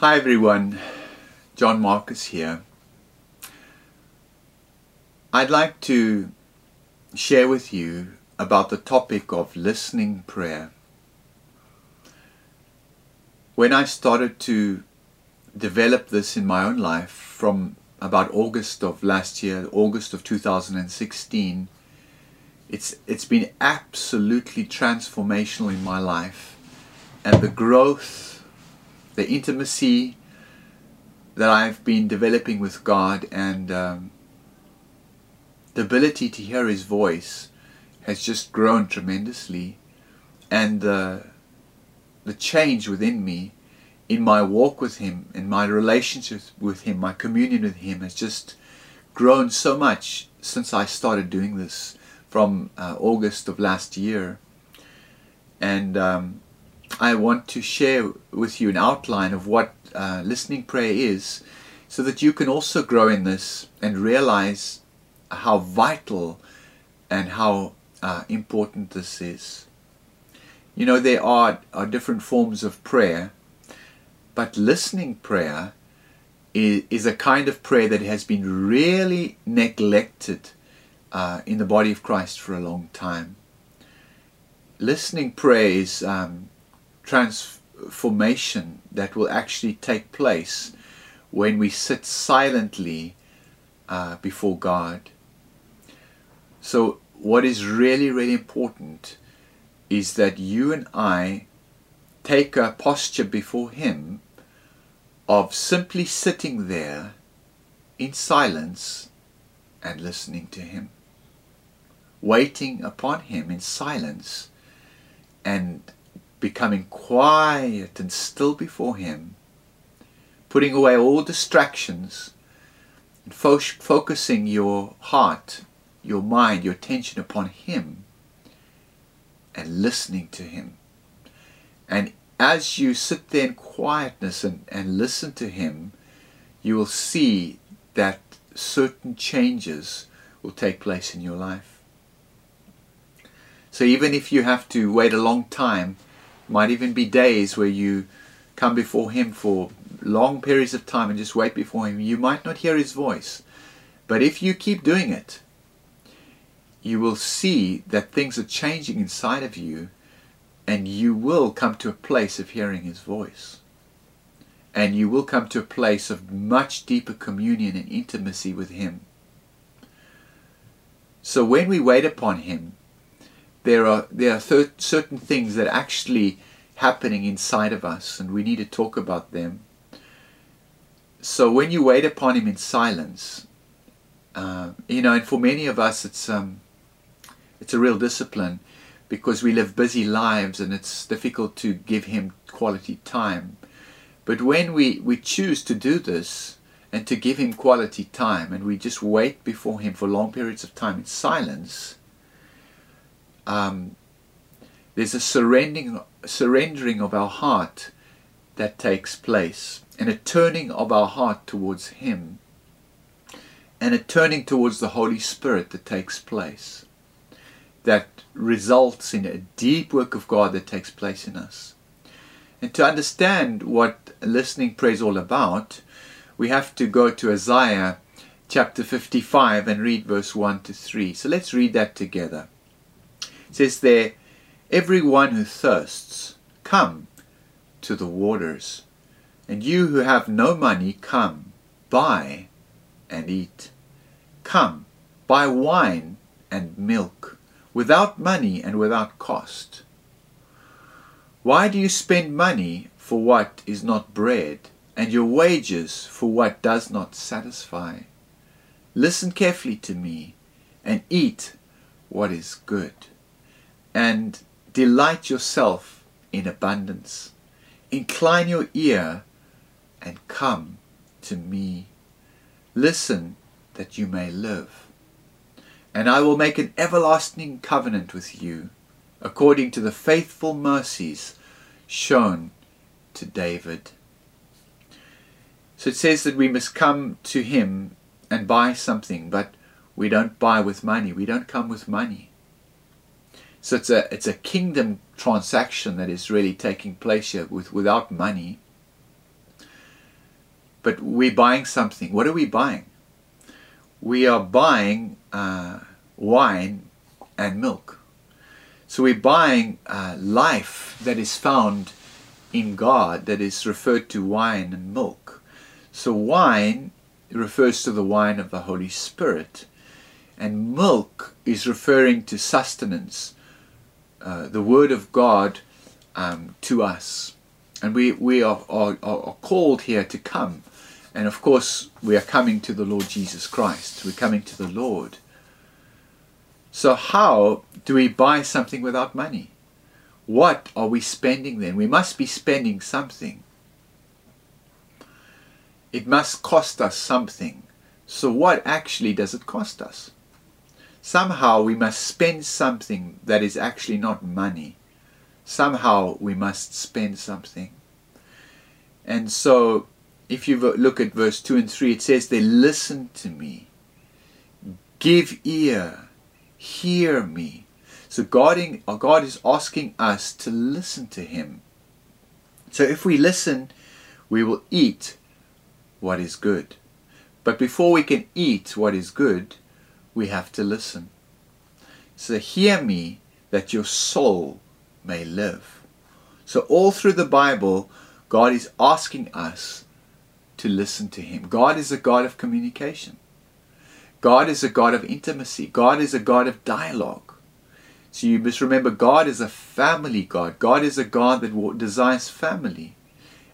Hi everyone, John Marcus here. I'd like to share with you about the topic of listening prayer. When I started to develop this in my own life from about August of last year, August of 2016, it's it's been absolutely transformational in my life and the growth the intimacy that I've been developing with God and um, the ability to hear His voice has just grown tremendously, and the the change within me, in my walk with Him, in my relationship with Him, my communion with Him has just grown so much since I started doing this from uh, August of last year, and um, I want to share with you an outline of what uh, listening prayer is so that you can also grow in this and realize how vital and how uh, important this is. You know, there are, are different forms of prayer, but listening prayer is, is a kind of prayer that has been really neglected uh, in the body of Christ for a long time. Listening prayer is um, transformation that will actually take place when we sit silently uh, before God. So, what is really, really important is that you and I take a posture before Him of simply sitting there in silence and listening to Him, waiting upon Him in silence and becoming quiet and still before Him, putting away all distractions, and fo- focusing your heart, your mind, your attention upon Him, and listening to Him. And as you sit there in quietness and, and listen to Him, you will see that certain changes will take place in your life. So even if you have to wait a long time might even be days where you come before Him for long periods of time and just wait before Him. You might not hear His voice. But if you keep doing it, you will see that things are changing inside of you and you will come to a place of hearing His voice. And you will come to a place of much deeper communion and intimacy with Him. So when we wait upon Him, there are there are certain things that are actually happening inside of us, and we need to talk about them. So when you wait upon Him in silence, uh, you know, and for many of us, it's um, it's a real discipline because we live busy lives, and it's difficult to give Him quality time. But when we we choose to do this and to give Him quality time, and we just wait before Him for long periods of time in silence um, there's a surrendering, surrendering of our heart that takes place, and a turning of our heart towards Him, and a turning towards the Holy Spirit that takes place, that results in a deep work of God that takes place in us. And to understand what listening prayer is all about, we have to go to Isaiah chapter 55 and read verse 1 to 3. So let's read that together. Says there, Everyone who thirsts, come to the waters. And you who have no money, come, buy and eat. Come, buy wine and milk, without money and without cost. Why do you spend money for what is not bread, and your wages for what does not satisfy? Listen carefully to me, and eat what is good and delight yourself in abundance. Incline your ear and come to me. Listen that you may live. And I will make an everlasting covenant with you, according to the faithful mercies shown to David. So it says that we must come to him and buy something, but we don't buy with money. We don't come with money. So it's a it's a kingdom transaction that is really taking place here with without money. but we're buying something. What are we buying? We are buying uh, wine and milk. So we're buying uh, life that is found in God, that is referred to wine and milk. So wine refers to the wine of the Holy Spirit, and milk is referring to sustenance, uh, the Word of God um, to us. And we, we are, are, are called here to come. And of course, we are coming to the Lord Jesus Christ. We're coming to the Lord. So, how do we buy something without money? What are we spending then? We must be spending something. It must cost us something. So, what actually does it cost us? Somehow we must spend something that is actually not money. Somehow we must spend something. And so, if you look at verse 2 and 3, it says, They listen to me, give ear, hear me. So, God, in, God is asking us to listen to Him. So, if we listen, we will eat what is good. But before we can eat what is good, we have to listen. So, hear me that your soul may live. So, all through the Bible, God is asking us to listen to Him. God is a God of communication. God is a God of intimacy. God is a God of dialogue. So you must remember God is a family God. God is a God that desires family.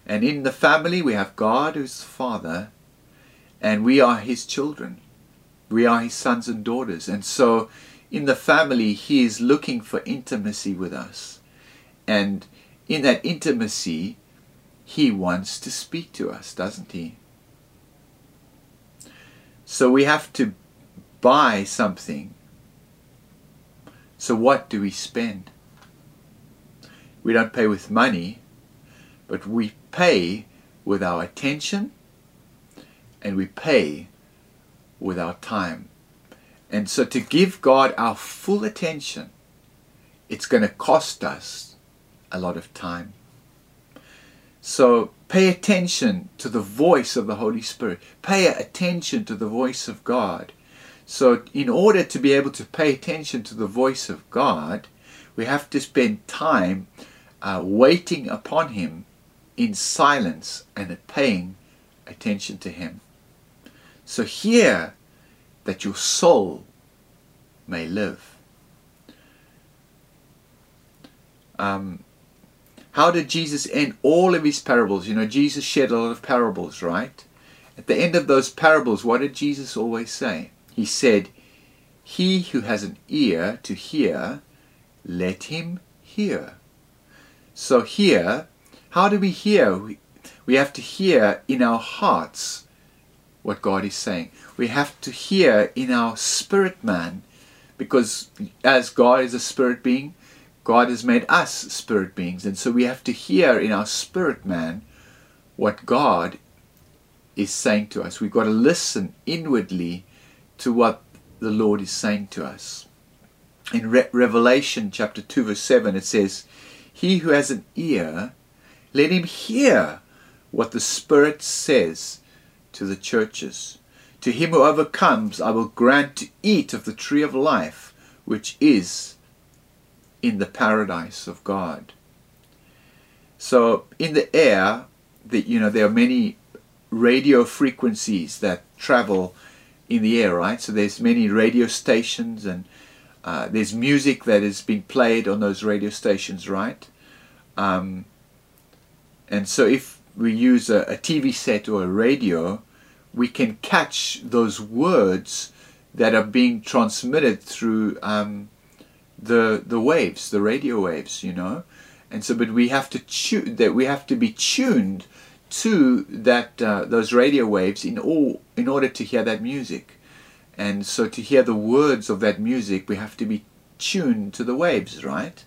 And in the family we have God who's Father and we are His children. We are His sons and daughters. And so in the family He is looking for intimacy with us. And in that intimacy he wants to speak to us, doesn't he? So we have to buy something. So what do we spend? We don't pay with money, but we pay with our attention and we pay with our time. And so to give God our full attention, it's going to cost us a lot of time. So pay attention to the voice of the Holy Spirit. Pay attention to the voice of God. So in order to be able to pay attention to the voice of God, we have to spend time uh, waiting upon Him in silence and paying attention to Him. So hear that your soul may live. Um, how did Jesus end all of his parables? You know, Jesus shared a lot of parables, right? At the end of those parables, what did Jesus always say? He said, He who has an ear to hear, let him hear. So here, how do we hear? We have to hear in our hearts what God is saying. We have to hear in our spirit man, because as God is a spirit being, God has made us spirit beings, and so we have to hear in our spirit man what God is saying to us. We've got to listen inwardly to what the Lord is saying to us. In Re- Revelation chapter 2, verse 7, it says, He who has an ear, let him hear what the Spirit says to the churches. To him who overcomes, I will grant to eat of the tree of life, which is in the paradise of God. So in the air, the, you know, there are many radio frequencies that travel in the air, right? So there's many radio stations and uh, there's music that is being played on those radio stations, right? Um, and so if we use a, a, TV set or a radio, we can catch those words that are being transmitted through um, the the waves, the radio waves, you know. And so, but we have to that we have to be tuned to that uh, those radio waves in all in order to hear that music. And so, to hear the words of that music, we have to be tuned to the waves, right?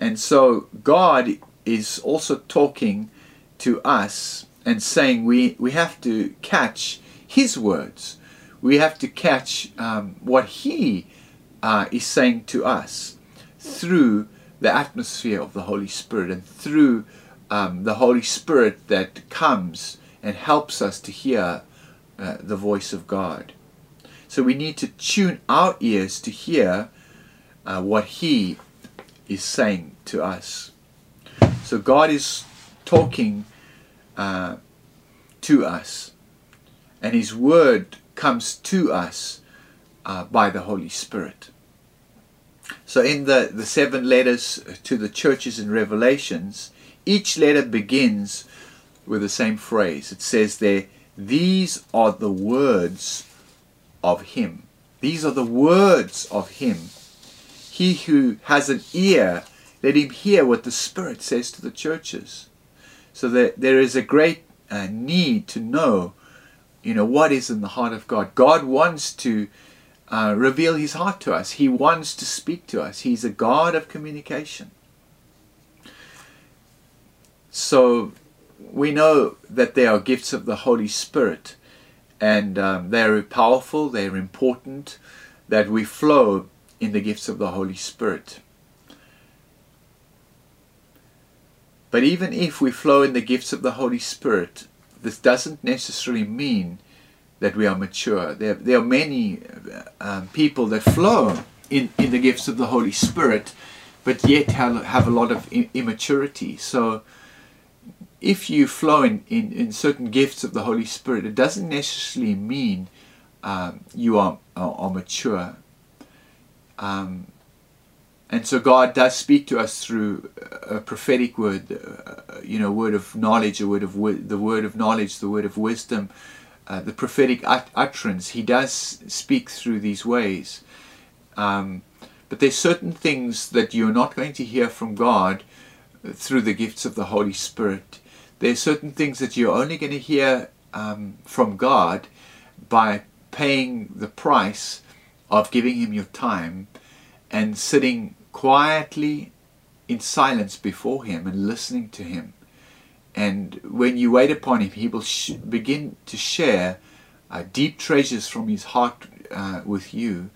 And so, God is also talking to us and saying we we have to catch His words. We have to catch um, what He uh, is saying to us through the atmosphere of the Holy Spirit and through um, the Holy Spirit that comes and helps us to hear uh, the voice of God. So we need to tune our ears to hear uh, what He is saying to us. So God is talking uh, to us, and His Word comes to us uh, by the Holy Spirit. So in the, the seven letters to the churches in Revelations, each letter begins with the same phrase. It says there, These are the words of Him. These are the words of Him. He who has an ear, let him hear what the Spirit says to the churches. So that there is a great uh, need to know, you know, what is in the heart of God. God wants to uh, reveal His heart to us. He wants to speak to us. He's a God of communication. So we know that they are gifts of the Holy Spirit, and um, they are powerful, they are important, that we flow in the gifts of the Holy Spirit. But even if we flow in the gifts of the Holy Spirit, this doesn't necessarily mean that we are mature. There, there are many um, people that flow in, in the gifts of the Holy Spirit, but yet have, have a lot of immaturity. So if you flow in, in, in certain gifts of the Holy Spirit, it doesn't necessarily mean um, you are, are, are mature. Um, and so God does speak to us through a prophetic word, uh, you know, word of knowledge, a word of the word of knowledge, the word of wisdom, uh, the prophetic ut- utterance. He does speak through these ways. Um, but there's certain things that you're not going to hear from God through the gifts of the Holy Spirit there's certain things that you're only going to hear um, from God by paying the price of giving Him your time and sitting quietly in silence before Him and listening to Him. And when you wait upon Him, He will sh- begin to share uh, deep treasures from His heart uh, with you,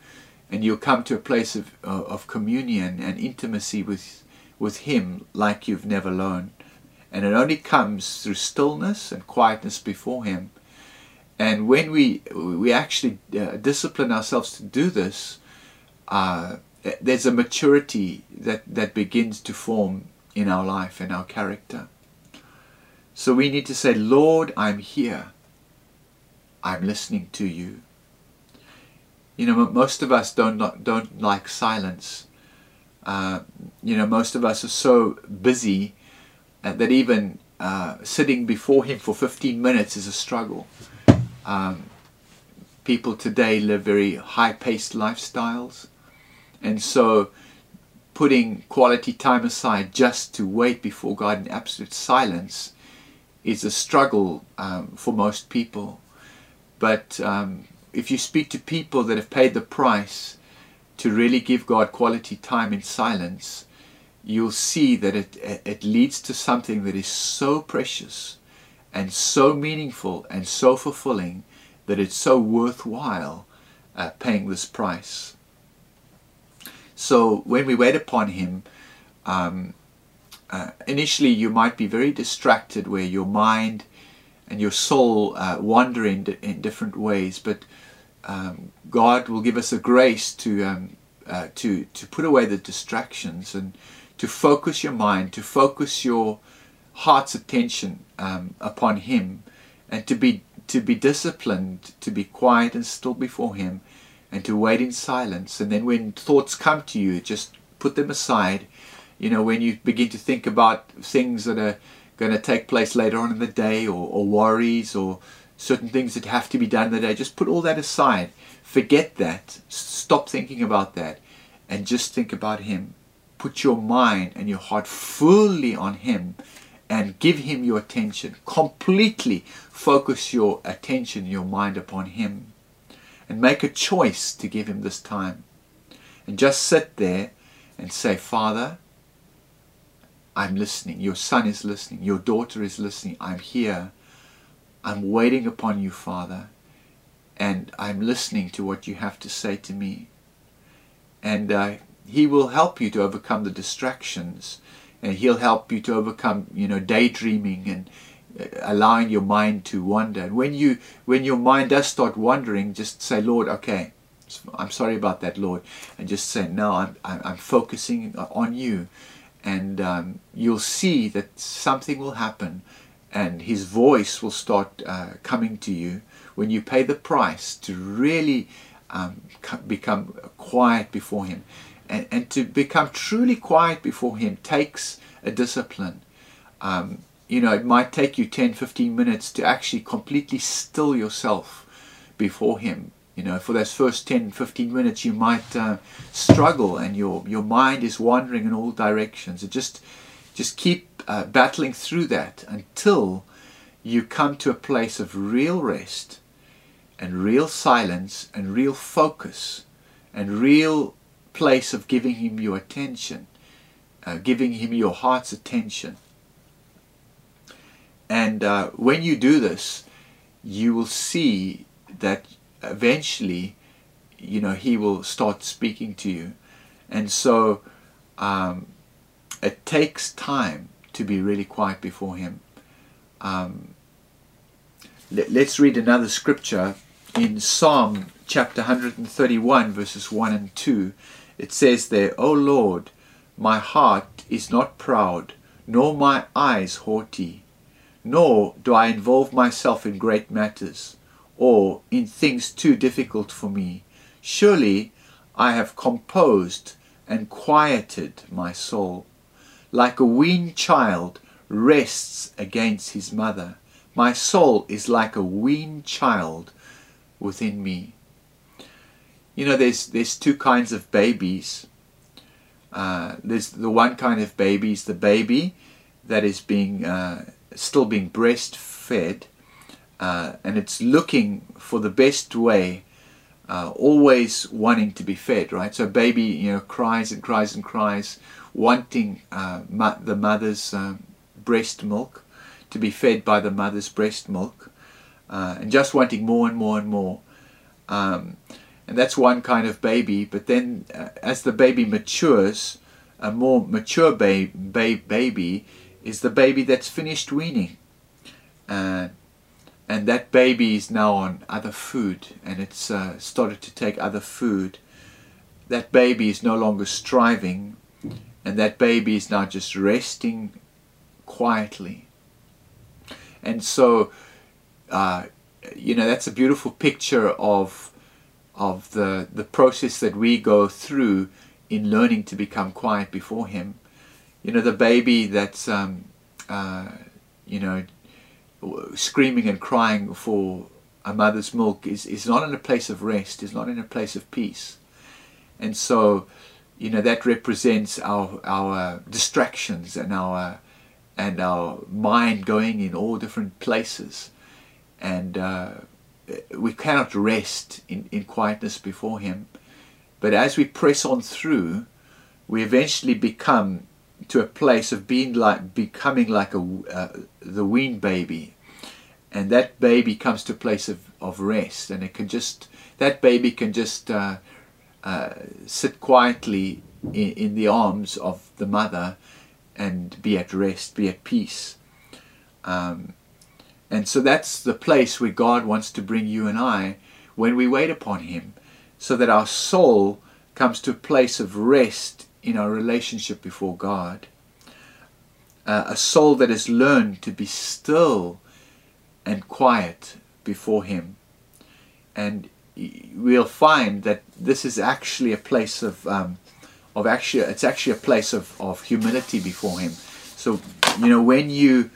and you'll come to a place of, uh, of communion and intimacy with, with Him like you've never known and it only comes through stillness and quietness before Him. And when we we actually uh, discipline ourselves to do this, uh, there's a maturity that that begins to form in our life and our character. So we need to say, Lord, I'm here. I'm listening to you. You know, most of us don't don't like silence. Uh, you know, most of us are so busy uh, that even uh, sitting before him for 15 minutes is a struggle. Um, people today live very high-paced lifestyles, and so putting quality time aside just to wait before God in absolute silence is a struggle um, for most people. But um, if you speak to people that have paid the price to really give God quality time in silence, you'll see that it, it leads to something that is so precious and so meaningful and so fulfilling that it's so worthwhile uh, paying this price. So when we wait upon Him, um, uh, initially you might be very distracted where your mind and your soul uh, wander in, in different ways, but um, God will give us a grace to, um, uh, to, to put away the distractions and to focus your mind, to focus your heart's attention um, upon Him, and to be to be disciplined, to be quiet and still before Him, and to wait in silence. And then when thoughts come to you, just put them aside. You know, when you begin to think about things that are going to take place later on in the day, or, or worries, or certain things that have to be done the day, just put all that aside. Forget that. Stop thinking about that, and just think about Him put your mind and your heart fully on Him and give Him your attention. Completely focus your attention, your mind upon Him. And make a choice to give Him this time. And just sit there and say, Father, I'm listening. Your son is listening. Your daughter is listening. I'm here. I'm waiting upon you, Father. And I'm listening to what you have to say to me. And uh, he will help you to overcome the distractions and he'll help you to overcome you know daydreaming and allowing your mind to wander. And when you when your mind does start wandering, just say, Lord, okay, I'm sorry about that, Lord, and just say, no, I'm I'm focusing on you, and um, you'll see that something will happen, and His voice will start uh, coming to you when you pay the price to really um, become quiet before Him. And, and to become truly quiet before Him takes a discipline. Um, you know, it might take you 10, 15 minutes to actually completely still yourself before Him. You know, for those first 10, 15 minutes, you might uh, struggle and your, your mind is wandering in all directions. It just, just keep uh, battling through that until you come to a place of real rest and real silence and real focus and real place of giving Him your attention, uh, giving Him your heart's attention. And uh, when you do this, you will see that eventually, you know, He will start speaking to you. And so um, it takes time to be really quiet before Him. Um, let, us read another scripture in Psalm chapter 131, verses 1 and 2. It says there, O Lord, my heart is not proud, nor my eyes haughty nor do I involve myself in great matters or in things too difficult for me. Surely I have composed and quieted my soul. Like a weaned child rests against his mother, my soul is like a weaned child within me. You know, there's there's two kinds of babies. Uh, there's the one kind of baby is the baby that is being uh, still being breastfed uh, and it's looking for the best way uh, always wanting to be fed right? So baby you know cries and cries and cries wanting uh, the mother's um, breast milk to be fed by the mother's breast milk uh, and just wanting more and more and more. Um, and that's one kind of baby but then uh, as the baby matures a more mature ba ba baby is the baby that's finished weaning. Uh, and that baby is now on other food and it's uh, started to take other food. That baby is no longer striving and that baby is now just resting quietly. And so, uh, you know, that's a beautiful picture of of the the process that we go through in learning to become quiet before Him you know, the baby that's, um, uh, you know, screaming and crying for a mother's milk is, is not in a place of rest, is not in a place of peace. And so, you know, that represents our, our distractions and our, and our mind going in all different places. And uh, we cannot rest in, in quietness before Him. But as we press on through, we eventually become to a place of being like becoming like a uh, the weaned baby. And that baby comes to a place of, of rest. And it can just that baby can just uh, uh, sit quietly in, in, the arms of the mother and be at rest be at peace. Um, and so that's the place where God wants to bring you and I when we wait upon him. So that our soul comes to a place of rest in our relationship before God. Uh, a soul that has learned to be still and quiet before Him. And we'll find that this is actually a place of, um, of actually, it's actually a place of, of humility before Him. So, you know, when you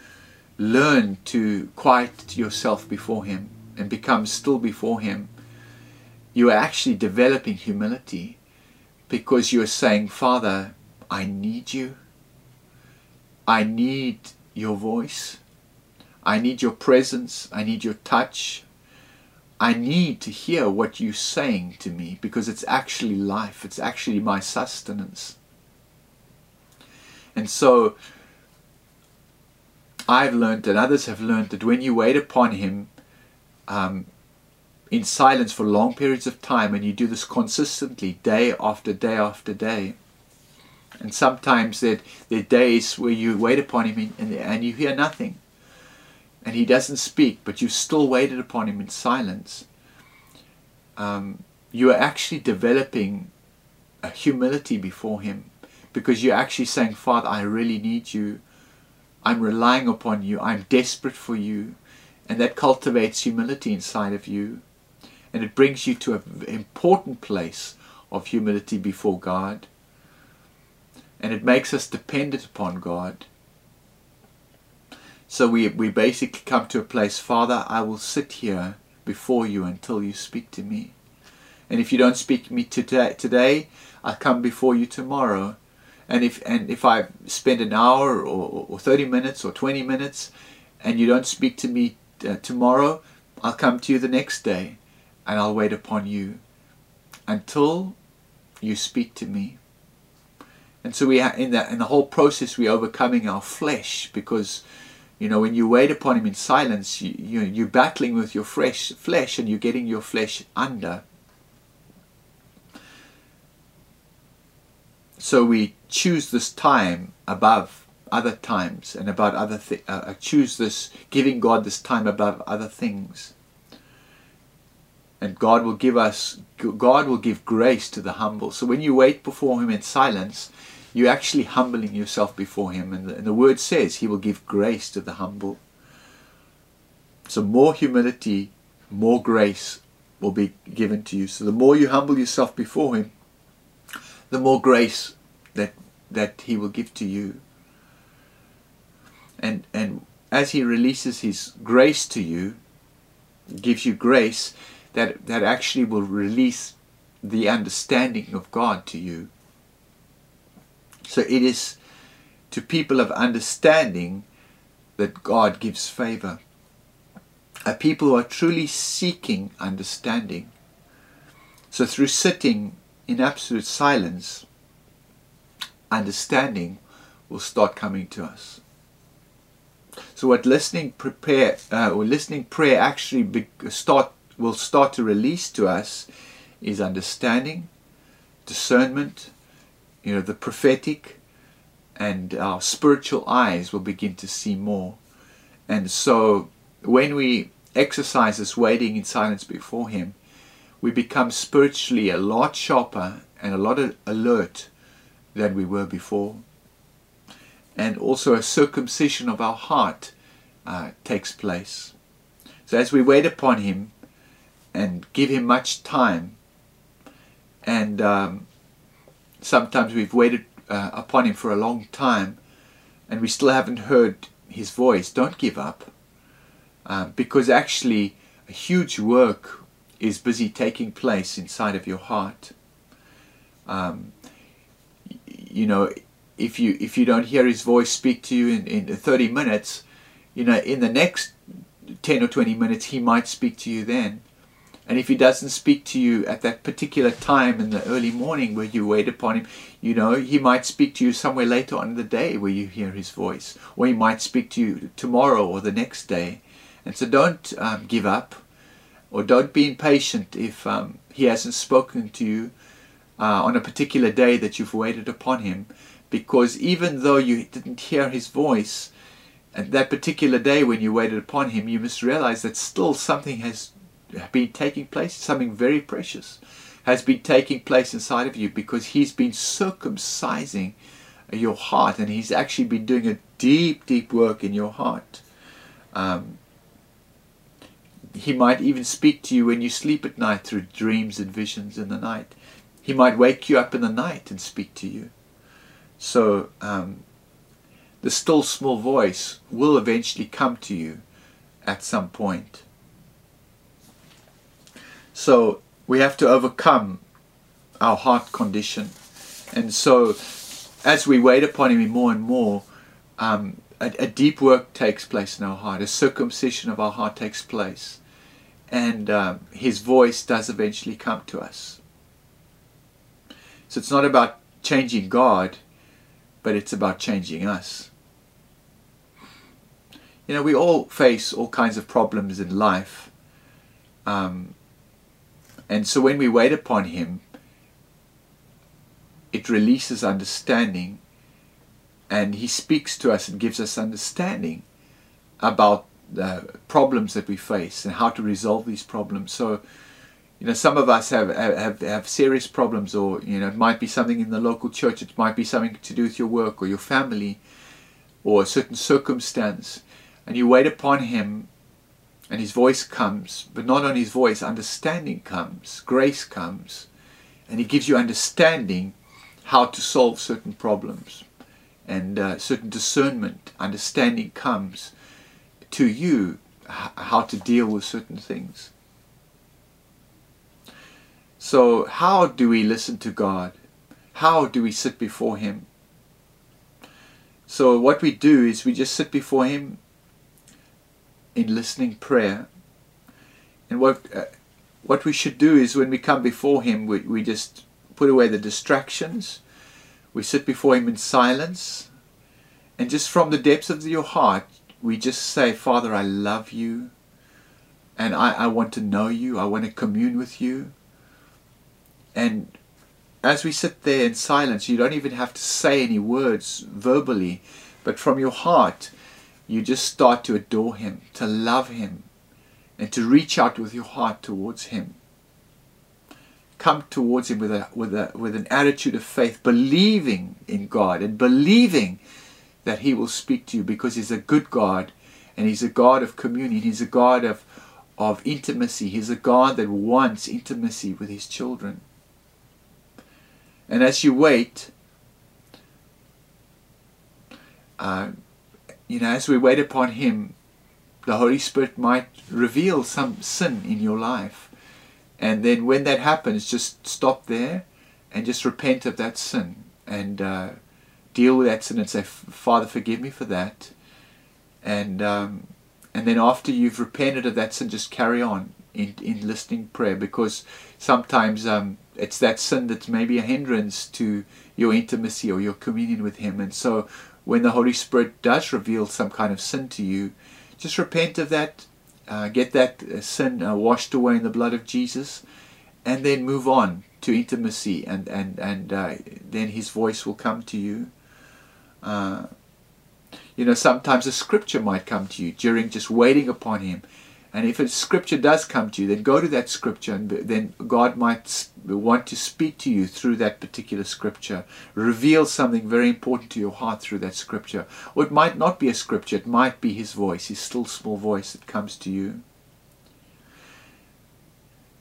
learn to quiet yourself before Him and become still before Him, you are actually developing humility because you're saying, Father, I need you. I need your voice. I need your presence. I need your touch. I need to hear what you're saying to me because it's actually life. It's actually my sustenance. And so I've learned and others have learned that when you wait upon Him, um, in silence for long periods of time and you do this consistently day after day after day and sometimes there, there are days where you wait upon him and, and you hear nothing and he doesn't speak, but you've still waited upon him in silence, um, you are actually developing a humility before him because you're actually saying, Father, I really need you. I'm relying upon you. I'm desperate for you. And that cultivates humility inside of you. And it brings you to an important place of humility before God. And it makes us dependent upon God. So we, we basically come to a place, Father, I will sit here before you until you speak to me. And if you don't speak to me today, today I'll come before you tomorrow. And if and if I spend an hour or, or 30 minutes or 20 minutes and you don't speak to me uh, tomorrow, I'll come to you the next day and I'll wait upon you until you speak to me. And so we are in that in the whole process we're overcoming our flesh because you know when you wait upon him in silence you, you you're battling with your fresh flesh and you're getting your flesh under. So we choose this time above other times and about other things. Uh, uh, choose this giving God this time above other things. And God will give us, God will give grace to the humble. So when you wait before Him in silence, you're actually humbling yourself before Him. And the, and the word says He will give grace to the humble. So more humility, more grace will be given to you. So the more you humble yourself before Him, the more grace that that He will give to you. And and as He releases His grace to you, gives you grace, that that actually will release the understanding of God to you. So it is to people of understanding that God gives favor. A people who are truly seeking understanding. So through sitting in absolute silence, understanding will start coming to us. So what listening prepare uh, or listening prayer actually be, start will start to release to us is understanding, discernment, you know, the prophetic, and our spiritual eyes will begin to see more. And so when we exercise this waiting in silence before Him, we become spiritually a lot sharper and a lot alert than we were before. And also a circumcision of our heart uh, takes place. So as we wait upon Him and give Him much time, and um, sometimes we've waited uh, upon Him for a long time and we still haven't heard His voice, don't give up. Um, because actually, a huge work is busy taking place inside of your heart. Um, you know, if you if you don't hear his voice speak to you in, in 30 minutes, you know, in the next 10 or 20 minutes, he might speak to you then. And if he doesn't speak to you at that particular time in the early morning where you wait upon him, you know, he might speak to you somewhere later on in the day where you hear his voice. Or he might speak to you tomorrow or the next day. And so don't um, give up or don't be impatient if um, he hasn't spoken to you uh, on a particular day that you've waited upon him because even though you didn't hear his voice at that particular day when you waited upon him you must realize that still something has been taking place something very precious has been taking place inside of you because he's been circumcising your heart and he's actually been doing a deep deep work in your heart um, he might even speak to you when you sleep at night through dreams and visions in the night he might wake you up in the night and speak to you. So um, the still small voice will eventually come to you at some point. So we have to overcome our heart condition. And so as we wait upon Him more and more, um, a, a, deep work takes place in our heart. A circumcision of our heart takes place. And um, His voice does eventually come to us. So it's not about changing God, but it's about changing us. You know, we all face all kinds of problems in life. Um, and so when we wait upon Him, it releases understanding and He speaks to us and gives us understanding about the problems that we face and how to resolve these problems. So, you know, some of us have, have, have serious problems, or, you know, it might be something in the local church, it might be something to do with your work or your family or a certain circumstance. And you wait upon Him, and His voice comes, but not only His voice, understanding comes, grace comes, and He gives you understanding how to solve certain problems. And uh, certain discernment, understanding comes to you how to deal with certain things. So, how do we listen to God? How do we sit before Him? So, what we do is we just sit before Him in listening prayer. And what uh, what we should do is when we come before Him, we, we just put away the distractions. We sit before Him in silence. And just from the depths of your heart, we just say, Father, I love you. And I, I want to know you. I want to commune with you. And as we sit there in silence, you don't even have to say any words verbally, but from your heart, you just start to adore Him, to love Him, and to reach out with your heart towards Him. Come towards Him with, a, with, a, with an attitude of faith, believing in God and believing that He will speak to you because He's a good God and He's a God of communion. He's a God of, of intimacy. He's a God that wants intimacy with His children. And as you wait, uh, you know, as we wait upon Him, the Holy Spirit might reveal some sin in your life. And then when that happens, just stop there and just repent of that sin and uh, deal with that sin and say, Father, forgive me for that. And um, and then after you've repented of that sin, just carry on in, in listening prayer because sometimes um, it's that sin that's maybe a hindrance to your intimacy or your communion with Him. And so when the Holy Spirit does reveal some kind of sin to you, just repent of that, uh, get that uh, sin uh, washed away in the blood of Jesus, and then move on to intimacy, and and and uh, then His voice will come to you. Uh, you know, sometimes a scripture might come to you during just waiting upon Him. And if a scripture does come to you, then go to that scripture, and then God might want to speak to you through that particular scripture, reveal something very important to your heart through that scripture. Or it might not be a scripture, it might be His voice, His still small voice that comes to you.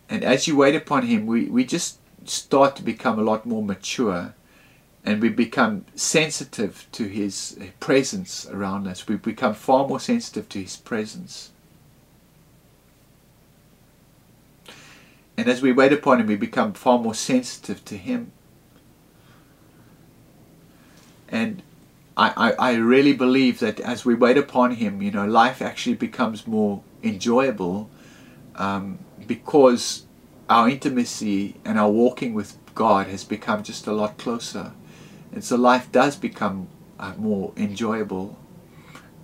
And as you wait upon Him, we, we just start to become a lot more mature and we become sensitive to his presence around us. We become far more sensitive to his presence. And as we wait upon him, we become far more sensitive to him. And I, I, I really believe that as we wait upon him, you know, life actually becomes more enjoyable um, because our intimacy and our walking with God has become just a lot closer and so life does become uh, more enjoyable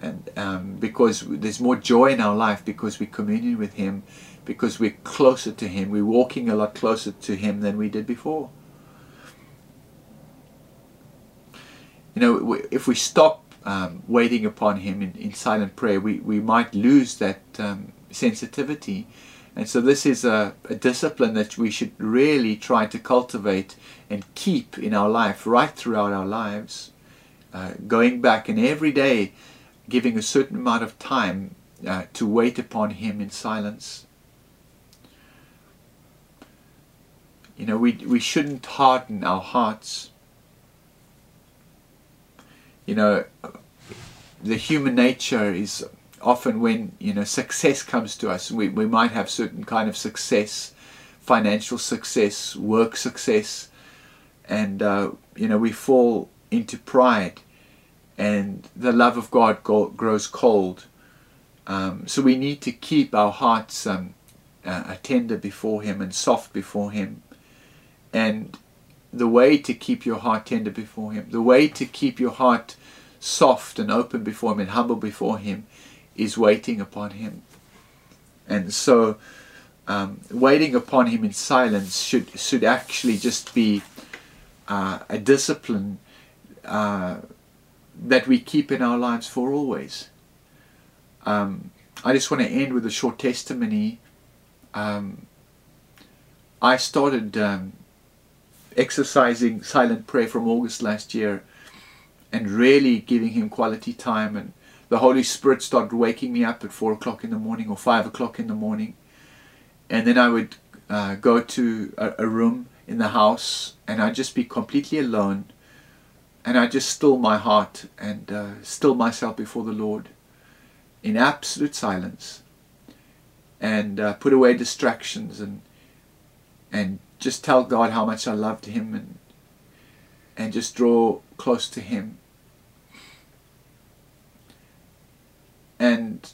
and um, because there's more joy in our life because we're communing with him because we're closer to him we're walking a lot closer to him than we did before you know if we stop um, waiting upon him in, in, silent prayer we, we might lose that um, sensitivity and so this is a, a, discipline that we should really try to cultivate and keep in our life right throughout our lives. Uh, going back and every day giving a certain amount of time uh, to wait upon Him in silence. You know, we, we shouldn't harden our hearts. You know, the human nature is often when you know success comes to us, we, we might have certain kind of success, financial success, work success, and uh, you know we fall into pride, and the love of God go, grows cold. Um, so we need to keep our hearts um, uh, tender before Him and soft before Him, and the way to keep your heart tender before Him, the way to keep your heart soft and open before Him and humble before Him is waiting upon Him. And so, um, waiting upon Him in silence should should actually just be uh, a discipline uh, that we keep in our lives for always. Um, I just want to end with a short testimony. Um, I started um, exercising silent prayer from August last year and really giving Him quality time. And the Holy Spirit started waking me up at 4 o'clock in the morning or 5 o'clock in the morning. And then I would uh, go to a, a room in the house and I'd just be completely alone and I just still my heart and uh, still myself before the Lord in absolute silence and uh, put away distractions and and just tell God how much I loved him and and just draw close to him. And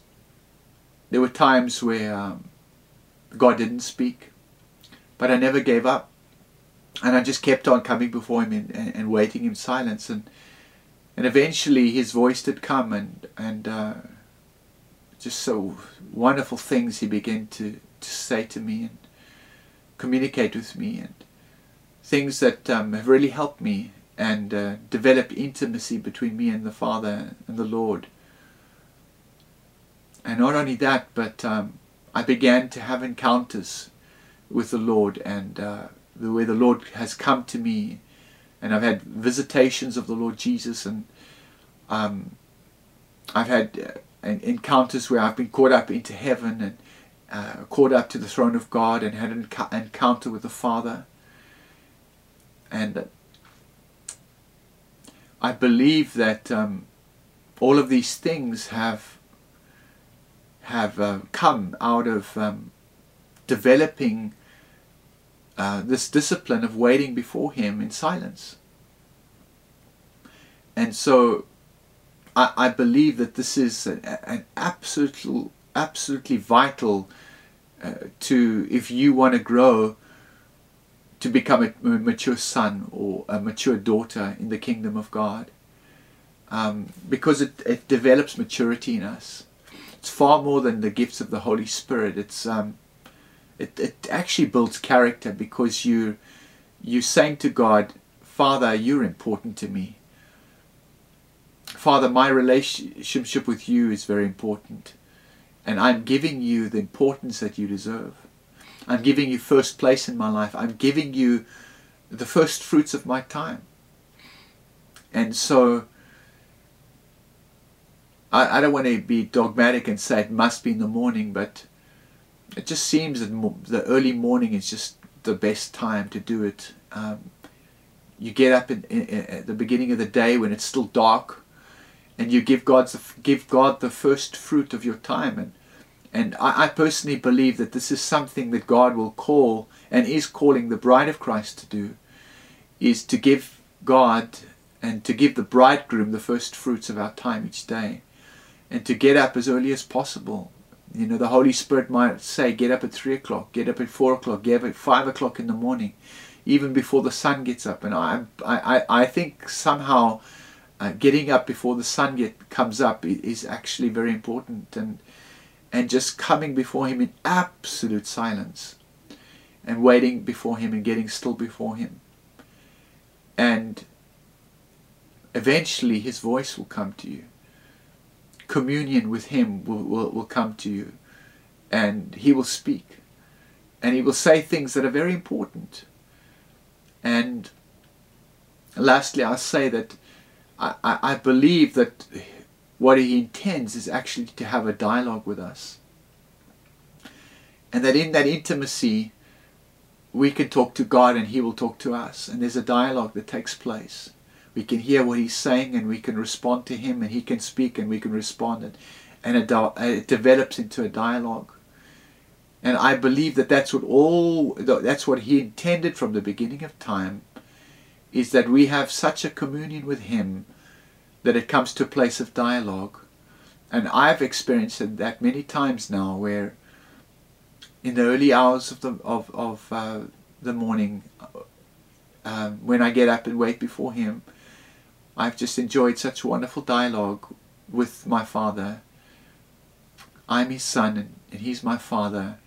there were times where um, God didn't speak but I never gave up. And I just kept on coming before him and, and, and, waiting in silence. And and eventually his voice did come and and uh, just so wonderful things he began to, to say to me. And communicate with me and things that um, have really helped me and uh, develop intimacy between me and the Father and the Lord. And not only that, but um, I began to have encounters with the Lord and uh, the way the Lord has come to me, and I've had visitations of the Lord Jesus, and um, I've had uh, encounters where I've been caught up into heaven and uh, caught up to the throne of God and had an encounter with the Father. And I believe that um, all of these things have have uh, come out of um, developing uh, this discipline of waiting before Him in silence. And so I, I believe that this is an, an absolutely, absolutely vital uh, to, if you want to grow, to become a, mature son or a mature daughter in the kingdom of God. Um, because it, it develops maturity in us. It's far more than the gifts of the Holy Spirit. It's um, it, it actually builds character because you you're saying to God, Father, you're important to me. Father, my relationship with you is very important. And I'm giving you the importance that you deserve. I'm giving you first place in my life. I'm giving you the first fruits of my time. And so I, I don't want to be dogmatic and say it must be in the morning, but it just seems that the early morning is just the best time to do it. Um, you get up in, in, in, at the beginning of the day when it's still dark, and you give God the, give God the first fruit of your time. And and I, I personally believe that this is something that God will call and is calling the bride of Christ to do, is to give God and to give the bridegroom the first fruits of our time each day, and to get up as early as possible you know, the Holy Spirit might say, get up at 3 o'clock, get up at 4 o'clock, get up at 5 o'clock in the morning, even before the sun gets up. And I, I, I think somehow uh, getting up before the sun get, comes up is actually very important. And, and just coming before Him in absolute silence and waiting before Him and getting still before Him. And eventually His voice will come to you communion with Him will, will, will come to you and He will speak and He will say things that are very important. And lastly, I'll say that I, I, believe that what He intends is actually to have a dialogue with us. And that in that intimacy, we can talk to God and He will talk to us. And there's a dialogue that takes place we can hear what he's saying and we can respond to him and he can speak and we can respond and, and it, it develops into a dialogue and I believe that that's what all that's what he intended from the beginning of time is that we have such a communion with him that it comes to a place of dialogue and I've experienced that many times now where in the early hours of the of, of uh, the morning um, when I get up and wait before him I've just enjoyed such wonderful dialogue with my father. I'm his son and, and he's my father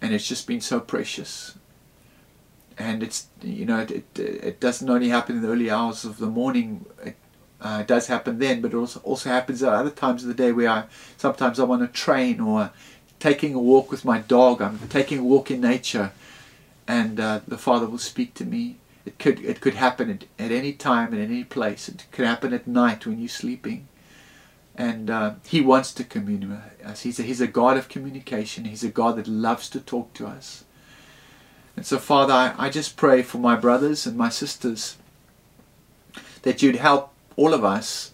and it's just been so precious. And it's, you know, it, it, it doesn't only happen in the early hours of the morning, it, Uh, it does happen then, but it also, also happens at other times of the day where I sometimes I'm on a train or taking a walk with my dog. I'm taking a walk in nature, and uh, the Father will speak to me. It could it could happen at, at any time in any place. It could happen at night when you're sleeping, and uh, He wants to commune with us. He's a, He's a God of communication. He's a God that loves to talk to us. And so, Father, I, I just pray for my brothers and my sisters that you'd help all of us,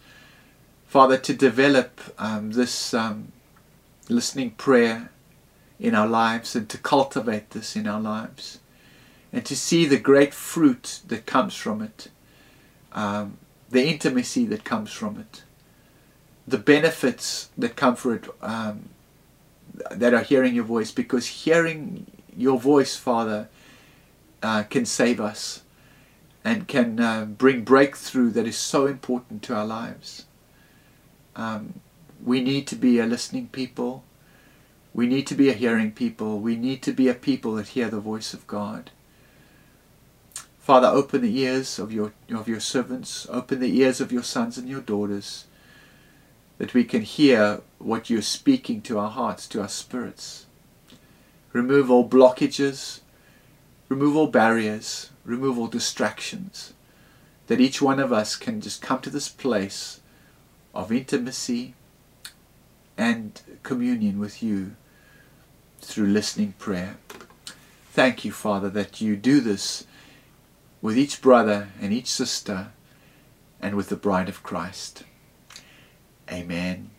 Father, to develop um, this um, listening prayer in our lives and to cultivate this in our lives and to see the great fruit that comes from it, um, the intimacy that comes from it, the benefits that come from it um, that are hearing your voice because hearing your voice, Father, uh, can save us and can uh, bring breakthrough that is so important to our lives. Um, we need to be a listening people. We need to be a hearing people. We need to be a people that hear the voice of God. Father, open the ears of your, of your servants, open the ears of your sons and your daughters, that we can hear what you're speaking to our hearts, to our spirits. Remove all blockages, remove all barriers, remove all distractions, that each one of us can just come to this place of intimacy and communion with you through listening prayer. Thank you, Father, that you do this with each brother and each sister and with the bride of Christ. Amen